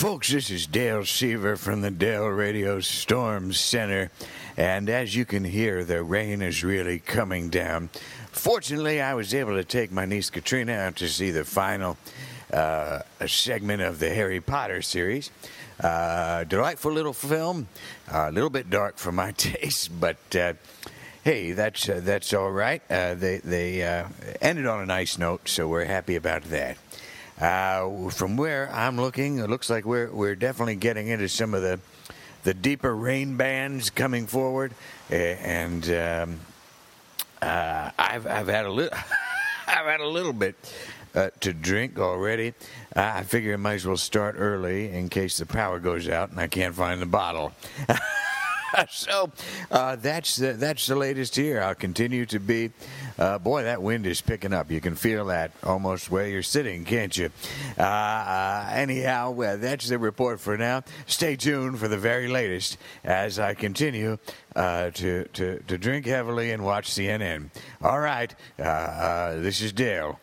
Folks, this is Dale Seaver from the Dale Radio Storm Center. And as you can hear, the rain is really coming down. Fortunately, I was able to take my niece Katrina out to see the final uh, segment of the Harry Potter series. Uh, delightful little film, a little bit dark for my taste, but uh, hey, that's uh, that's all right. Uh, they they uh, ended on a nice note, so we're happy about that. Uh, from where I'm looking, it looks like we're we're definitely getting into some of the the deeper rain bands coming forward, and um, uh, I've I've had a little I've had a little bit uh, to drink already. I figure I might as well start early in case the power goes out and I can't find the bottle. so uh, that's the, that's the latest here. I'll continue to be. Uh, boy, that wind is picking up. You can feel that almost where you're sitting, can't you? Uh, uh, anyhow, well, that's the report for now. Stay tuned for the very latest as I continue uh, to, to to drink heavily and watch CNN. All right, this is Dale.